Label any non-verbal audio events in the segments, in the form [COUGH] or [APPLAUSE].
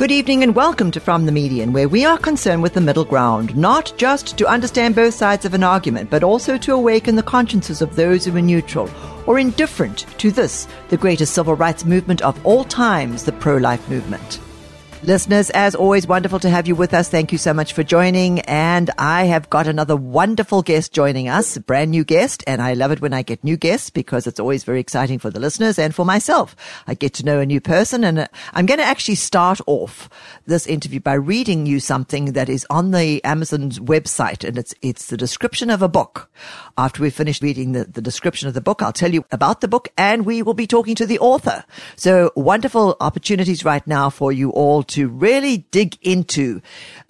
Good evening and welcome to From the Median, where we are concerned with the middle ground, not just to understand both sides of an argument, but also to awaken the consciences of those who are neutral or indifferent to this, the greatest civil rights movement of all times, the pro life movement. Listeners, as always, wonderful to have you with us. Thank you so much for joining. And I have got another wonderful guest joining us, brand new guest. And I love it when I get new guests because it's always very exciting for the listeners and for myself. I get to know a new person. And uh, I'm going to actually start off this interview by reading you something that is on the Amazon's website. And it's, it's the description of a book. After we finish reading the, the description of the book, I'll tell you about the book and we will be talking to the author. So wonderful opportunities right now for you all to really dig into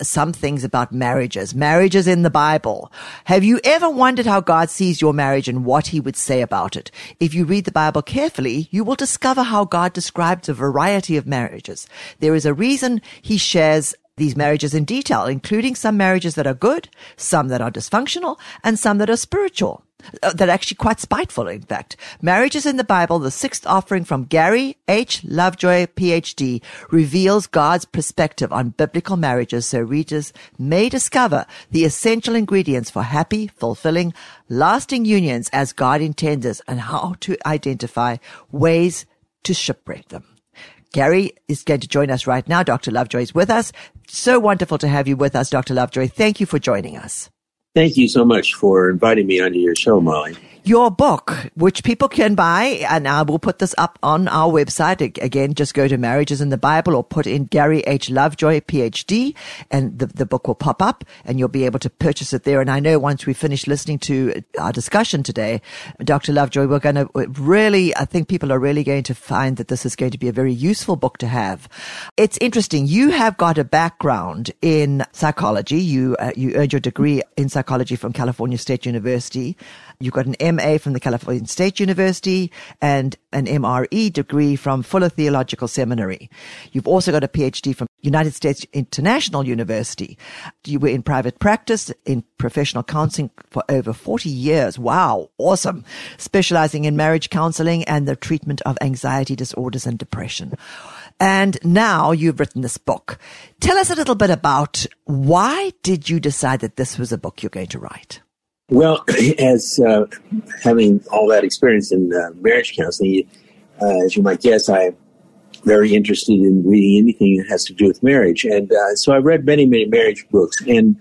some things about marriages, marriages in the Bible. Have you ever wondered how God sees your marriage and what he would say about it? If you read the Bible carefully, you will discover how God describes a variety of marriages. There is a reason he shares these marriages in detail, including some marriages that are good, some that are dysfunctional, and some that are spiritual. Uh, that are actually quite spiteful, in fact. Marriages in the Bible, the sixth offering from Gary H. Lovejoy, PhD, reveals God's perspective on biblical marriages so readers may discover the essential ingredients for happy, fulfilling, lasting unions as God intends us and how to identify ways to shipwreck them. Gary is going to join us right now. Dr. Lovejoy is with us. So wonderful to have you with us, Dr. Lovejoy. Thank you for joining us. Thank you so much for inviting me onto your show, Molly your book, which people can buy, and I will put this up on our website. Again, just go to Marriages in the Bible or put in Gary H. Lovejoy, PhD, and the, the book will pop up and you'll be able to purchase it there. And I know once we finish listening to our discussion today, Dr. Lovejoy, we're going to really, I think people are really going to find that this is going to be a very useful book to have. It's interesting. You have got a background in psychology. You, uh, you earned your degree in psychology from California State University. You've got an MA from the California State University and an MRE degree from Fuller Theological Seminary. You've also got a PhD from United States International University. You were in private practice in professional counseling for over 40 years. Wow. Awesome. Specializing in marriage counseling and the treatment of anxiety disorders and depression. And now you've written this book. Tell us a little bit about why did you decide that this was a book you're going to write? Well, [CLEARS THROAT] as uh, having all that experience in uh, marriage counseling, uh, as you might guess, I'm very interested in reading anything that has to do with marriage, and uh, so I've read many, many marriage books, and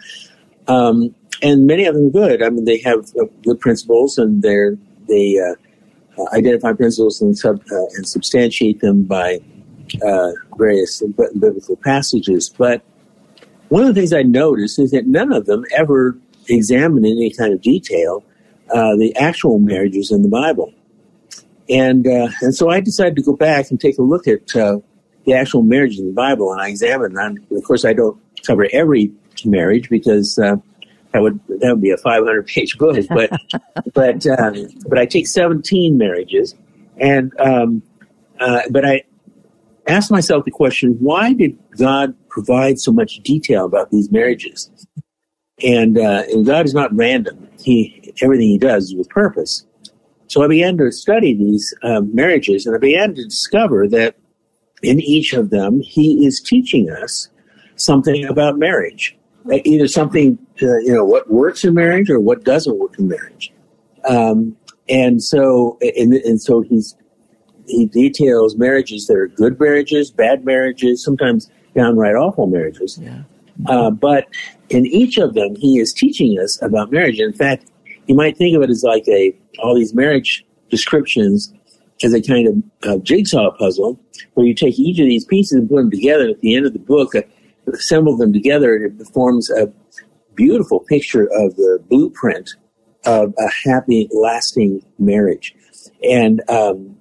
um, and many of them are good. I mean, they have uh, good principles, and they're they uh, identify principles and sub and substantiate them by various biblical passages. But one of the things I noticed is that none of them ever examine in any kind of detail uh, the actual marriages in the Bible. And uh, and so I decided to go back and take a look at uh, the actual marriages in the Bible, and I examined. And of course, I don't cover every marriage because uh, that would that would be a 500 page [LAUGHS] book. But but uh, but I take 17 marriages, and um, uh, but I asked myself the question: Why did God provide so much detail about these marriages? And, uh, and God is not random. He, everything he does is with purpose. So I began to study these um, marriages and I began to discover that in each of them, he is teaching us something about marriage. Uh, either something, uh, you know, what works in marriage or what doesn't work in marriage. Um, and so, and, and so he's, he details marriages that are good marriages, bad marriages, sometimes downright awful marriages. Yeah. Uh, but in each of them, he is teaching us about marriage. In fact, you might think of it as like a all these marriage descriptions as a kind of uh, jigsaw puzzle, where you take each of these pieces and put them together. And at the end of the book, uh, assemble them together, and it forms a beautiful picture of the blueprint of a happy, lasting marriage. And um,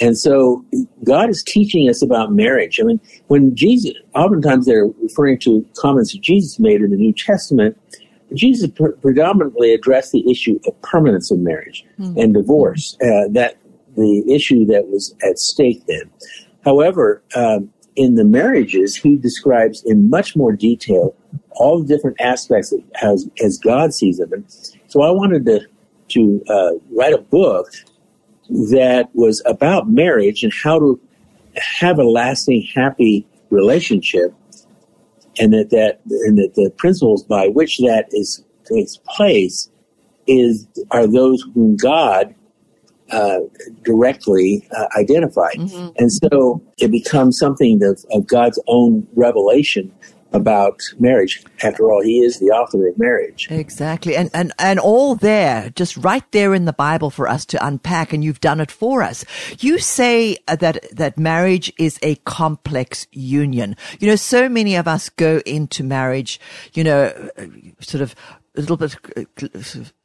And so God is teaching us about marriage. I mean, when Jesus, oftentimes they're referring to comments that Jesus made in the New Testament. Jesus pre- predominantly addressed the issue of permanence of marriage mm-hmm. and divorce, uh, that the issue that was at stake then. However, um, in the marriages, he describes in much more detail all the different aspects as, as God sees them. And so I wanted to, to uh, write a book that was about marriage and how to have a lasting, happy relationship, and that that and that the principles by which that is takes place is are those whom God uh, directly uh, identified, mm-hmm. and so it becomes something of, of God's own revelation about marriage. After all, he is the author of marriage. Exactly. And, and, and all there, just right there in the Bible for us to unpack. And you've done it for us. You say that, that marriage is a complex union. You know, so many of us go into marriage, you know, sort of a little bit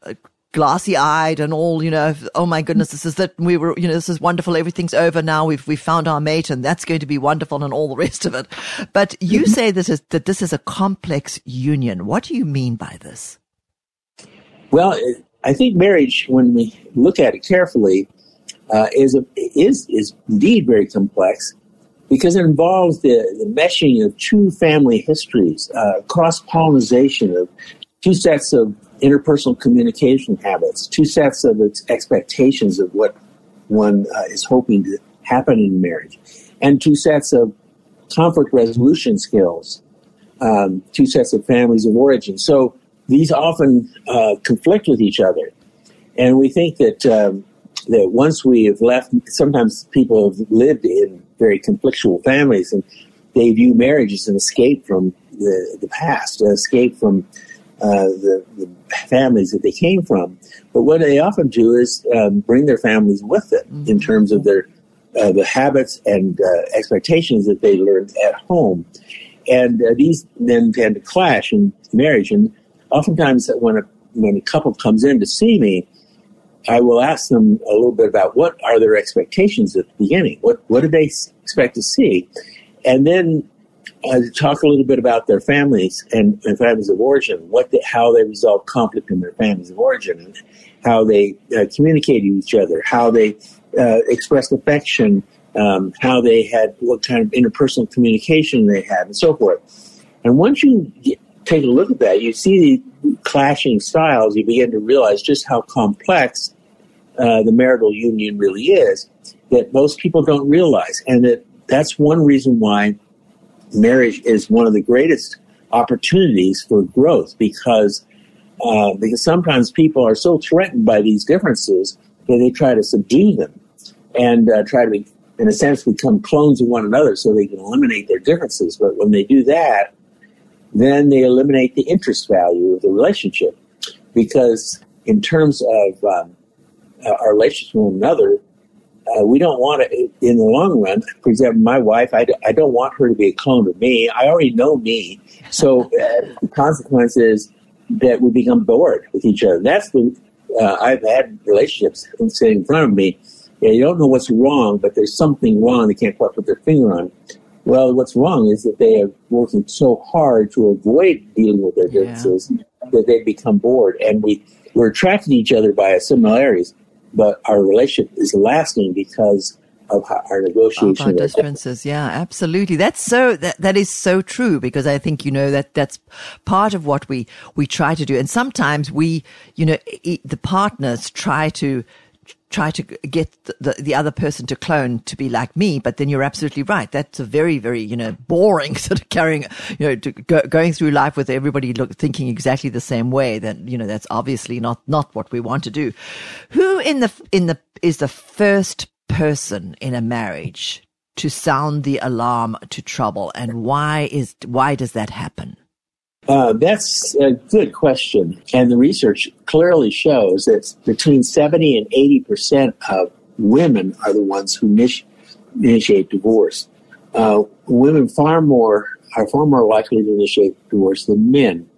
uh, glassy eyed and all, you know, oh my goodness, this is that we were, you know, this is wonderful. Everything's over now. We've, we found our mate and that's going to be wonderful and all the rest of it. But you mm-hmm. say this is, that this is a complex union. What do you mean by this? Well, I think marriage, when we look at it carefully, uh, is, a, is, is indeed very complex because it involves the, the meshing of two family histories, uh, cross pollination of two sets of interpersonal communication habits, two sets of expectations of what one uh, is hoping to happen in marriage, and two sets of conflict resolution skills, um, two sets of families of origin. So these often uh, conflict with each other, and we think that um, that once we have left, sometimes people have lived in very conflictual families, and they view marriage as an escape from the, the past, an escape from uh, the, the, families that they came from. But what they often do is um, bring their families with them mm-hmm. in terms of their uh, the habits and uh, expectations that they learned at home, and uh, these then tend to clash in marriage. And oftentimes, when a when a couple comes in to see me, I will ask them a little bit about what are their expectations at the beginning. What what do they expect to see, and then uh, talk a little bit about their families and, and families of origin, what the, how they resolve conflict in their families of origin, and how they uh, communicate with each other, how they uh, expressed affection, um, how they had what kind of interpersonal communication they had, and so forth. And once you get, take a look at that, you see the clashing styles. You begin to realize just how complex uh, the marital union really is that most people don't realize, and that that's one reason why marriage is one of the greatest opportunities for growth because uh, because sometimes people are so threatened by these differences that they try to subdue them and uh, try to, be, in a sense, become clones of one another so they can eliminate their differences. But when they do that, then they eliminate the interest value of the relationship because in terms of um, our relationship with another, uh, we don't want to, in the long run, for example, my wife, I, I don't want her to be a clone of me. I already know me. So uh, the consequence is that we become bored with each other. That's the, uh, I've had relationships sitting in front of me. Yeah, you don't know what's wrong, but there's something wrong they can't quite put their finger on. Well, what's wrong is that they are working so hard to avoid dealing with their differences yeah. that they become bored. And we, we're attracted to each other by similarities but our relationship is lasting because of our negotiation. Of our differences, yeah, absolutely. That's so that that is so true because I think you know that that's part of what we we try to do, and sometimes we, you know, the partners try to try to get the, the other person to clone to be like me, but then you're absolutely right. That's a very, very, you know, boring [LAUGHS] sort of carrying, you know, go, going through life with everybody look, thinking exactly the same way. That, you know, that's obviously not, not what we want to do. Who in the, in the, is the first person in a marriage to sound the alarm to trouble and why is, why does that happen? Uh, that's a good question. And the research clearly shows that between 70 and 80% of women are the ones who initiate divorce. Uh, women far more are far more likely to initiate divorce than men.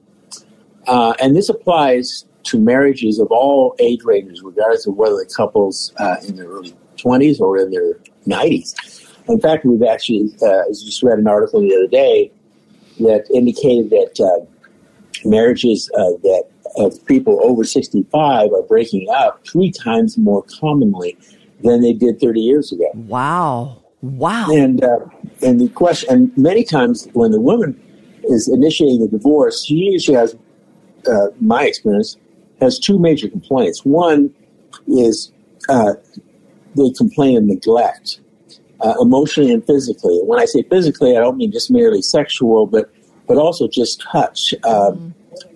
Uh, and this applies to marriages of all age ranges, regardless of whether the couple's uh, in their early 20s or in their 90s. In fact, we've actually uh, just read an article the other day that indicated that uh, marriages uh, that of people over 65 are breaking up three times more commonly than they did 30 years ago. Wow. Wow. And, uh, and the question, and many times when the woman is initiating a divorce, she usually has, uh, my experience, has two major complaints. One is uh, they complain of neglect, uh, emotionally and physically. And when I say physically, I don't mean just merely sexual, but but also just touch, um,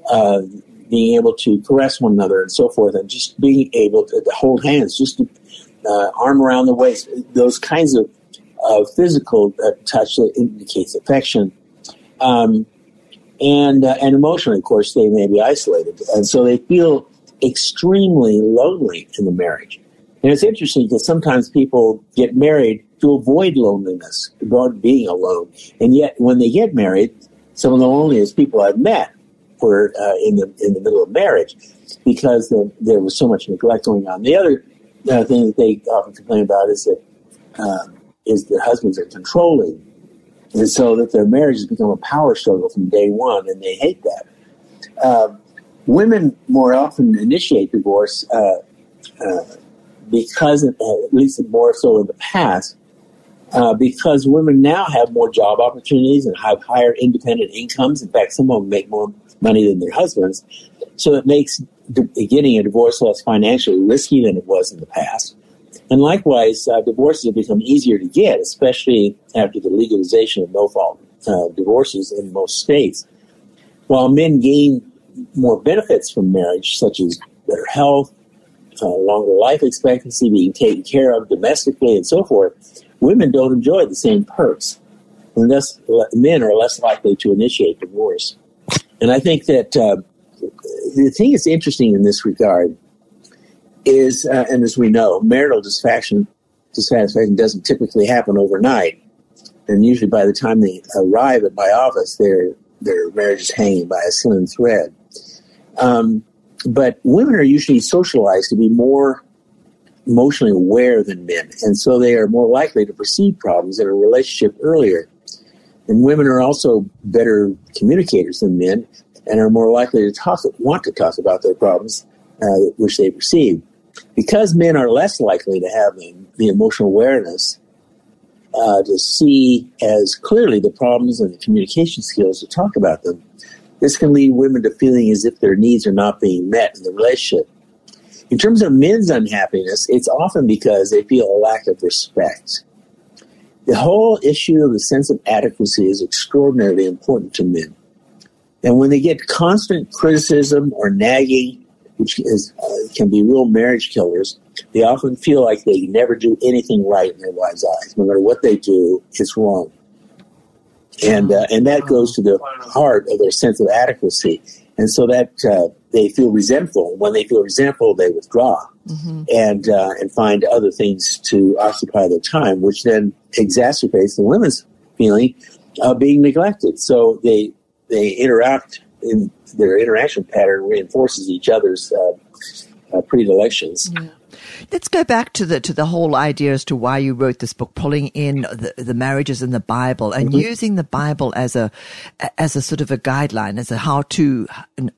uh, being able to caress one another and so forth, and just being able to, to hold hands, just to, uh, arm around the waist, those kinds of of physical uh, touch that indicates affection. Um, and uh, and emotionally, of course, they may be isolated, and so they feel extremely lonely in the marriage. And it's interesting because sometimes people get married to avoid loneliness, avoid being alone, and yet when they get married, some of the loneliest people I've met were uh, in the in the middle of marriage because the, there was so much neglect going on. The other uh, thing that they often complain about is that um, is husbands are controlling, and so that their marriage has become a power struggle from day one, and they hate that. Uh, women more often initiate divorce uh, uh, because, at least more so in the past, uh, because women now have more job opportunities and have higher independent incomes. In fact, some of them make more money than their husbands. So it makes getting a divorce less financially risky than it was in the past. And likewise, uh, divorces have become easier to get, especially after the legalization of no fault uh, divorces in most states. While men gain more benefits from marriage, such as better health, uh, longer life expectancy, being taken care of domestically, and so forth, women don't enjoy the same perks. And thus, men are less likely to initiate divorce. And I think that uh, the thing that's interesting in this regard is, uh, and as we know, marital dissatisfaction, dissatisfaction doesn't typically happen overnight. And usually by the time they arrive at my office, their, their marriage is hanging by a slim thread. Um, but women are usually socialized to be more emotionally aware than men, and so they are more likely to perceive problems in a relationship earlier. And women are also better communicators than men, and are more likely to talk, want to talk about their problems, uh, which they perceive. Because men are less likely to have the, the emotional awareness uh, to see as clearly the problems and the communication skills to talk about them, this can lead women to feeling as if their needs are not being met in the relationship. In terms of men's unhappiness, it's often because they feel a lack of respect. The whole issue of the sense of adequacy is extraordinarily important to men. And when they get constant criticism or nagging, which is, uh, can be real marriage killers, they often feel like they never do anything right in their wives' eyes. No matter what they do, it's wrong and uh, and that goes to the heart of their sense of adequacy, and so that uh, they feel resentful. When they feel resentful, they withdraw mm-hmm. and uh, and find other things to occupy their time, which then exacerbates the women's feeling of being neglected. So they they interact in their interaction pattern reinforces each other's uh, uh, predilections. Yeah. Let's go back to the to the whole idea as to why you wrote this book, pulling in the, the marriages in the Bible and mm-hmm. using the Bible as a as a sort of a guideline, as a how to,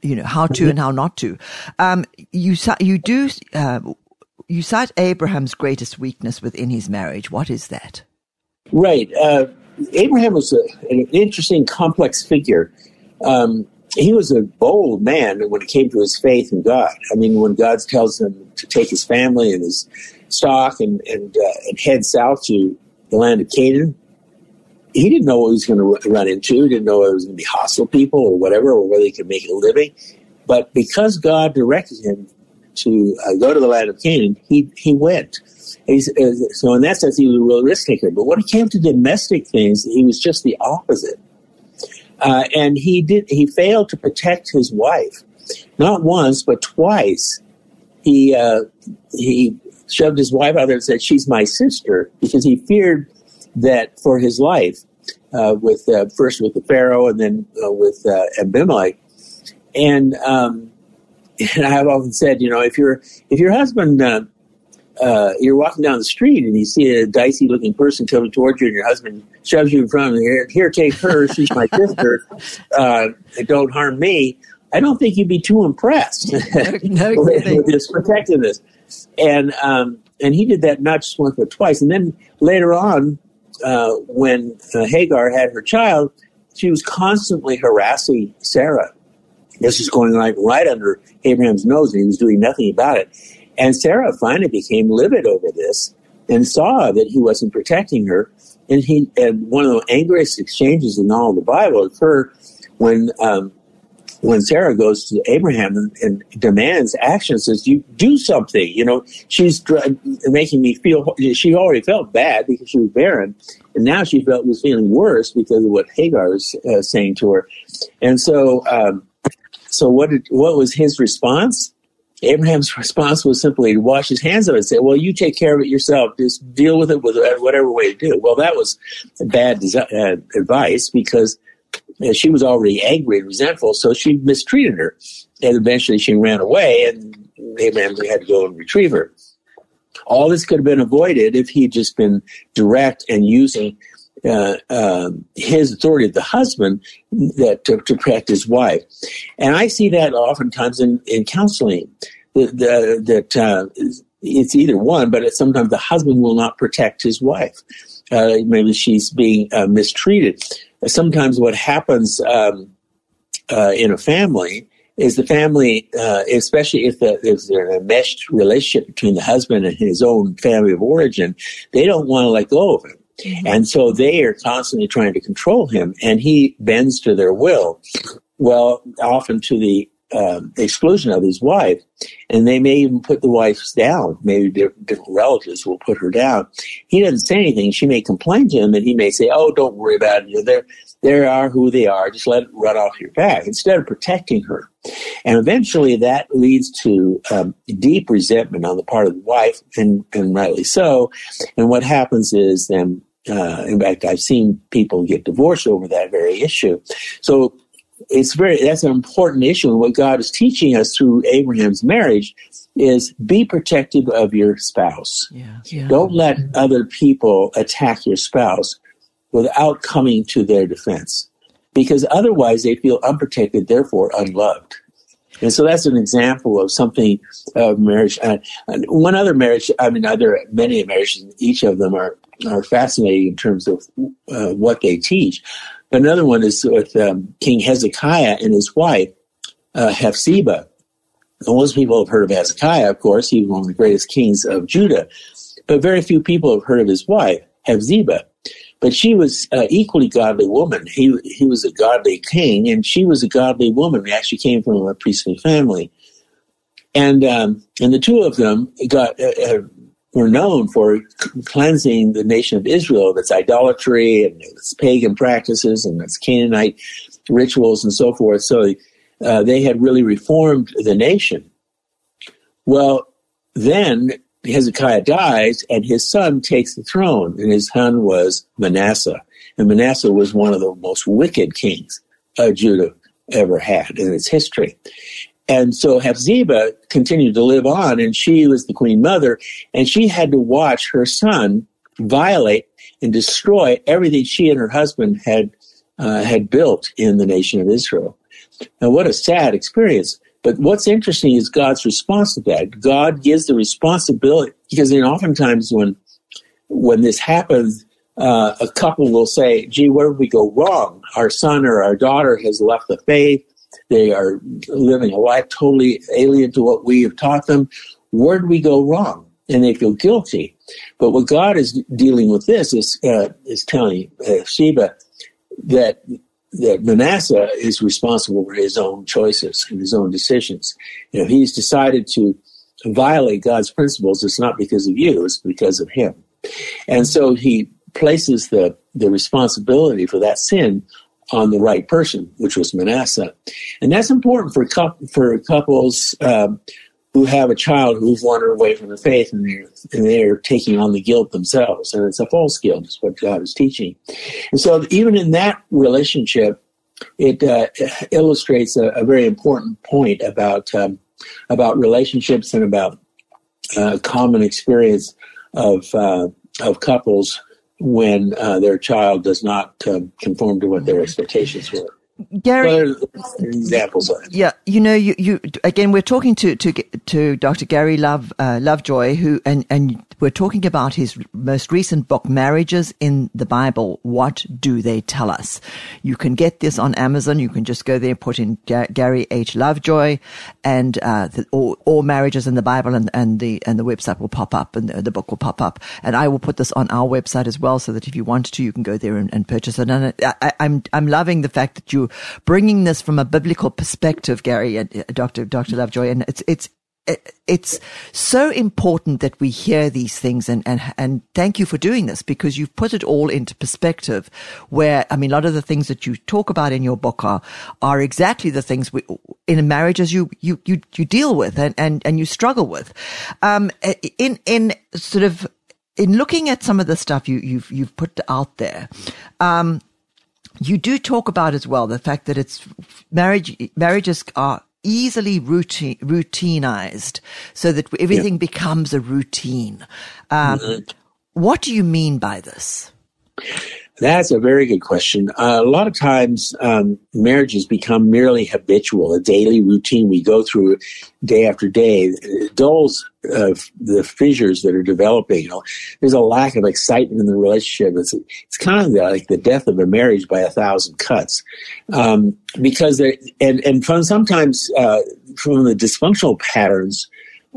you know, how to mm-hmm. and how not to. Um, you you do uh, you cite Abraham's greatest weakness within his marriage. What is that? Right. Uh, Abraham was a, an interesting, complex figure. Um, he was a bold man when it came to his faith in God. I mean, when God tells him to take his family and his stock and and, uh, and head south to the land of Canaan, he didn't know what he was going to run into. He didn't know it was going to be hostile people or whatever, or whether he could make a living. But because God directed him to uh, go to the land of Canaan, he he went. Uh, so in that sense, he was a real risk taker. But when it came to domestic things, he was just the opposite. Uh, and he did. He failed to protect his wife, not once but twice. He uh, he shoved his wife out there and said, "She's my sister," because he feared that for his life, uh, with uh, first with the Pharaoh and then uh, with uh, Abimelech. And um, [LAUGHS] and I've often said, you know, if your if your husband uh, you're walking down the street and you see a dicey looking person coming towards you, and your husband shoves you in front of him. Here, here take her. She's my sister. [LAUGHS] Uh, don't harm me. I don't think you'd be too impressed [LAUGHS] no, no [LAUGHS] with, with his protectiveness. And um, and he did that not just once but twice. And then later on, uh, when uh, Hagar had her child, she was constantly harassing Sarah. This was going on right under Abraham's nose, and he was doing nothing about it. And Sarah finally became livid over this and saw that he wasn't protecting her. And he and one of the angriest exchanges in all the Bible occur when um, when Sarah goes to Abraham and, and, demands action, says, "You do something." You know, she's making me feel. She already felt bad because she was barren, and now she felt was feeling worse because of what Hagar was uh, saying to her. And so, um, so what? Did, what was his response? Abraham's response was simply to wash his hands of it and say, Well, you take care of it yourself. Just deal with it with whatever way to do it. Well, that was bad uh, advice because she was already angry and resentful, so she mistreated her. And eventually she ran away, and Abraham had to go and retrieve her. All this could have been avoided if he'd just been direct and using uh, uh, his authority as the husband that to, to, protect his wife. And I see that oftentimes in, in counseling that, that uh, it's either one, but it's sometimes the husband will not protect his wife. Uh, maybe she's being uh, mistreated. Sometimes what happens um, uh, in a family is the family, especially if, the, there's a meshed relationship between the husband and his own family of origin, they don't want to let go of him Mm-hmm. And so they are constantly trying to control him and he bends to their will. Well, often to the um, exclusion of his wife. And they may even put the wife down. Maybe different relatives will put her down. He doesn't say anything. She may complain to him and he may say, Oh, don't worry about it. They're, they are who they are. Just let it run off your back instead of protecting her. And eventually that leads to um, deep resentment on the part of the wife and, and rightly so. And what happens is then uh, in fact, I've seen people get divorced over that very issue. So it's very that's an important issue. And what God is teaching us through Abraham's marriage is be protective of your spouse. Yeah. Yeah. Don't let other people attack your spouse without coming to their defense. Because otherwise they feel unprotected, therefore unloved. And so that's an example of something of marriage. Uh, one other marriage, I mean, are many marriages, each of them are, are fascinating in terms of uh, what they teach. But another one is with um, King Hezekiah and his wife, uh, Hephzibah. most people have heard of Hezekiah, of course. He was one of the greatest kings of Judah. But very few people have heard of his wife, Hephzibah. But she was an equally godly woman. He, he was a godly king, and she was a godly woman. They actually came from a priestly family. And, um, and the two of them got, uh, uh were known for cleansing the nation of Israel of its idolatry and its pagan practices and its Canaanite rituals and so forth. So uh, they had really reformed the nation. Well, then Hezekiah dies and his son takes the throne, and his son was Manasseh. And Manasseh was one of the most wicked kings uh, Judah ever had in its history. And so Hephzibah continued to live on, and she was the queen mother, and she had to watch her son violate and destroy everything she and her husband had uh, had built in the nation of Israel. Now, what a sad experience! But what's interesting is God's response to that. God gives the responsibility because then oftentimes when when this happens, uh, a couple will say, "Gee, where did we go wrong? Our son or our daughter has left the faith. They are living a life totally alien to what we have taught them. Where did we go wrong?" And they feel guilty. But what God is dealing with this is uh, is telling uh, Sheba that that Manasseh is responsible for his own choices and his own decisions. You know, he's decided to violate God's principles. It's not because of you, it's because of him. And so he places the, the responsibility for that sin on the right person, which was Manasseh. And that's important for, for couples um, who have a child who's wandered away from the faith and they're, and they're taking on the guilt themselves. And it's a false guilt, is what God is teaching. And so even in that relationship, it uh, illustrates a, a, very important point about um, about relationships and about uh, common experience of uh, of couples when uh, their child does not um, conform to what their expectations were. Gary, examples of it. Yeah, you know, you, you again, we're talking to to to Dr. Gary Love uh, Lovejoy, who and and we're talking about his most recent book, Marriages in the Bible. What do they tell us? You can get this on Amazon. You can just go there, put in Gary H. Lovejoy, and uh, the, marriages in the Bible, and, and the and the website will pop up, and the, the, book will pop up. And I will put this on our website as well, so that if you want to, you can go there and, and purchase it. And I, I'm I'm loving the fact that you're bringing this from a biblical perspective, Gary, uh, Dr. Dr. Lovejoy, and it's it's it's so important that we hear these things and, and, and thank you for doing this because you've put it all into perspective where, I mean, a lot of the things that you talk about in your book are, are exactly the things we, in marriages you, you, you, you deal with and, and, and you struggle with. Um, in, in sort of, in looking at some of the stuff you, you've, you've put out there, um, you do talk about as well the fact that it's marriage marriages are easily routine routinized so that everything yeah. becomes a routine. Um, what do you mean by this that's a very good question. Uh, a lot of times, um, marriages become merely habitual, a daily routine we go through day after day. It dulls uh, the fissures that are developing. You know, there's a lack of excitement in the relationship. It's it's kind of like the death of a marriage by a thousand cuts, um, because there and and from sometimes uh, from the dysfunctional patterns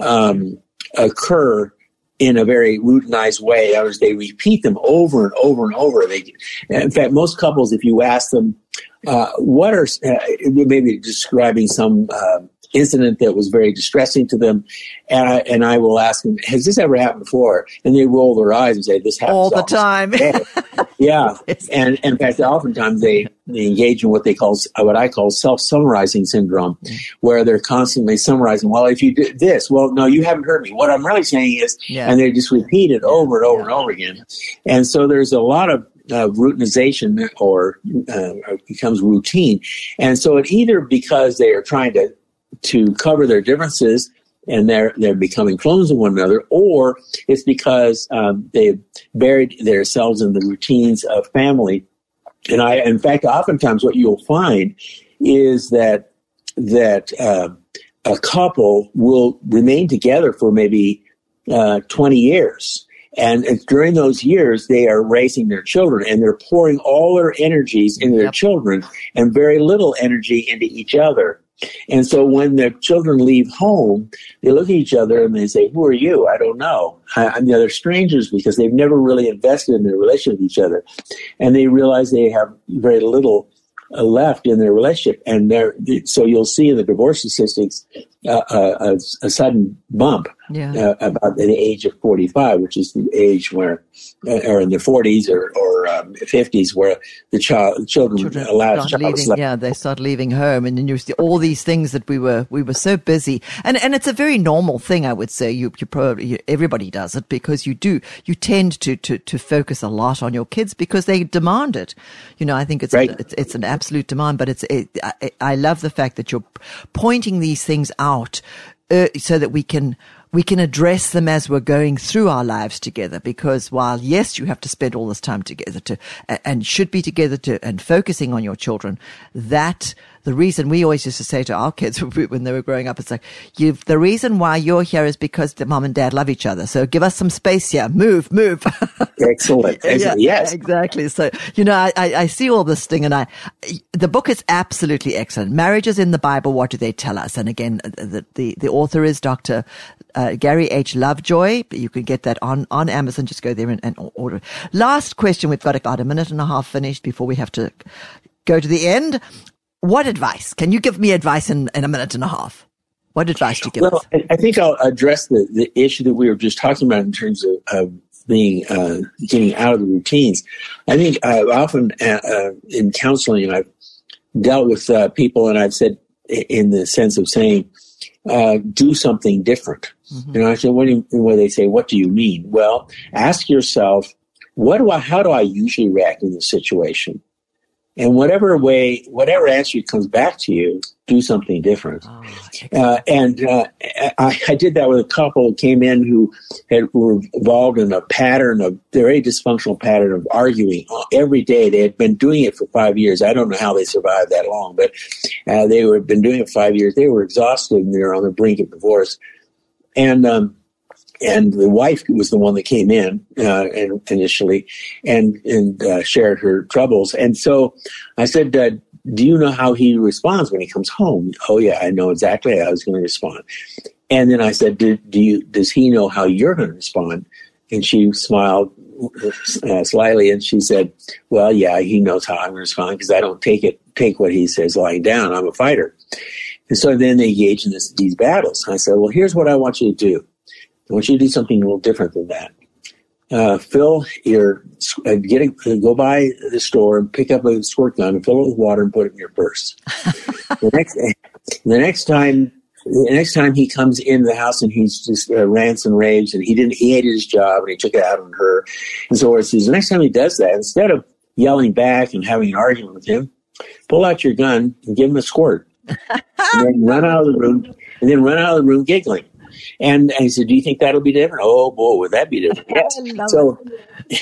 um, occur in a very routinized way. Other words, they repeat them over and over and over. They, in fact, most couples, if you ask them, uh, what are uh, maybe describing some uh, incident that was very distressing to them. And I, and I will ask them, has this ever happened before? And they roll their eyes and say, this happens all the time. yeah. [LAUGHS] And, and, in fact, oftentimes they, they engage in what they call, what I call self-summarizing syndrome, where they're constantly summarizing, well, if you did this, well, no, you haven't heard me. What I'm really saying is, yeah. and they just repeat it over and over yeah. and over again. And so there's a lot of uh, routinization or uh, becomes routine. And so it either because they are trying to to cover their differences and they're they're becoming clones of one another, or it's because um, they've buried themselves in the routines of family. And I, in fact, oftentimes what you'll find is that that uh, a couple will remain together for maybe uh, 20 years. And during those years, they are raising their children and they're pouring all their energies into their yep. children and very little energy into each other. And so when their children leave home, they look at each other and they say, Who are you? I don't know. I, I mean, they're strangers because they've never really invested in their relationship with each other. And they realize they have very little uh, left in their relationship. And they're, so you'll see in the divorce statistics uh, a, a, sudden bump yeah. uh, about the age of 45, which is the age where, uh, or in the 40s or, or um, 50s, where the child, children, children allow start leaving, Yeah, they start leaving home, and then you see all these things that we were we were so busy, and and it's a very normal thing, I would say. You you probably you, everybody does it because you do you tend to to to focus a lot on your kids because they demand it. You know, I think it's right. a, it's, it's an absolute demand, but it's it, I, I love the fact that you're pointing these things out out uh, so that we can we can address them as we're going through our lives together because while yes you have to spend all this time together to and should be together to and focusing on your children that the reason we always used to say to our kids [LAUGHS] when they were growing up, it's like, the reason why you're here is because the mom and dad love each other. So give us some space here. Move, move. [LAUGHS] Excellent. yeah, yes. Exactly. So, you know, I, I, I see all this thing and I, the book is absolutely excellent. Marriages in the Bible. What do they tell us? And again, the, the, the author is Dr. Uh, Gary H. Lovejoy. You can get that on, on Amazon. Just go there and, and order. Last question. We've got about a minute and a half finished before we have to go to the end. What advice? Can you give me advice in, in a minute and a half? What advice do you give well, us? I think I'll address the, the issue that we were just talking about in terms of, of being uh, getting out of the routines. I think uh, often uh, uh, in counseling, I've dealt with uh, people, and I've said in the sense of saying, uh, "Do something different." Mm-hmm. You know, I said, "What do you?" When they say, "What do you mean?" Well, ask yourself, "What do I? How do I usually react in this situation?" And whatever way, whatever answer comes back to you, do something different. Oh, uh, and uh, I, I, did that with a couple who came in who had, were involved in a pattern of very dysfunctional pattern of arguing every day. They had been doing it for five years. I don't know how they survived that long, but uh, they had been doing it five years. They were exhausted and they were on the brink of divorce. And um, and the wife was the one that came in uh, initially and and uh, shared her troubles. And so I said, uh, "Do you know how he responds when he comes home?" Oh yeah, I know exactly how I was going to respond. And then I said, do, you? Does he know how you're going to respond?" And she smiled uh, slyly and she said, "Well, yeah, he knows how I'm going to respond because I don't take it take what he says lying down. I'm a fighter." And so then they engage in this, these battles. I said, "Well, here's what I want you to do." I want you to do something a little different than that. Uh, fill your uh, getting uh, go by the store and pick up a squirt gun and fill it with water and put it in your purse. [LAUGHS] the next the next time the next time he comes in the house and he's just uh, rants and raves and he didn't he hated his job and he took it out on her and so forth. The next time he does that, instead of yelling back and having an argument with him, pull out your gun and give him a squirt, [LAUGHS] and then run out of the room and then run out of the room giggling. And, and he said, "Do you think that'll be different?" Oh boy, would that be different? [LAUGHS] Yes. so,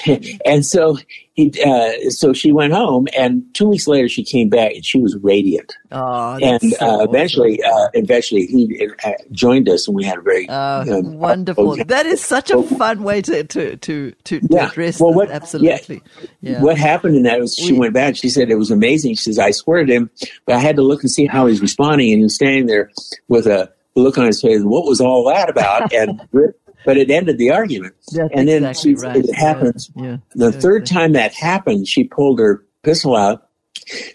[LAUGHS] and so he, uh, so she went home, and two weeks later she came back, and she was radiant. Oh, and so uh, eventually, uh, eventually he uh, joined us, and we had a very oh, um, wonderful. that is such a fun way to to to to, yeah. address well, what, Absolutely. Yeah. yeah. What happened in that was she we, went back. She said it was amazing. She says I swear to him, but I had to look and see how he's responding, and he was standing there with a look on his face, what was all that about? And [LAUGHS] but it ended the argument. That's and then exactly she, right. it happens. Yeah. Yeah. The yeah. third time that happened, she pulled her pistol out,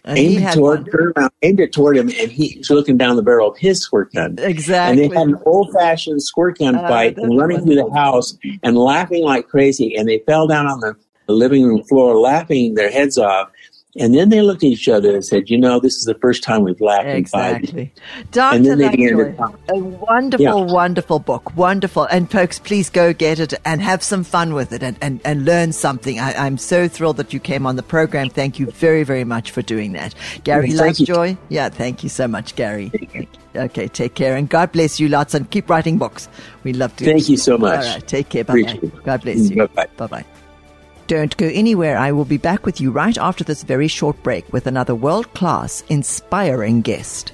and aimed it toward her, aimed it toward him, and he was looking down the barrel of his squirt gun. Exactly. And they had an old fashioned squirt gun uh, fight and running through the house and laughing like crazy. And they fell down on the living room floor laughing their heads off. And then they looked at each other and said, "You know, this is the first time we've laughed exactly. in five years." Dr. A wonderful, yeah. wonderful book, wonderful. And folks, please go get it and have some fun with it and, and, and learn something. I, am so thrilled that you came on the program. Thank you very, very much for doing that, Gary thank Lovejoy. You. Yeah, thank you so much, Gary. Okay, take care and God bless you lots and keep writing books. We love to. Thank you so much. All right, take care. Bye bye. God bless you. Bye bye. Bye bye. Don't go anywhere. I will be back with you right after this very short break with another world class, inspiring guest.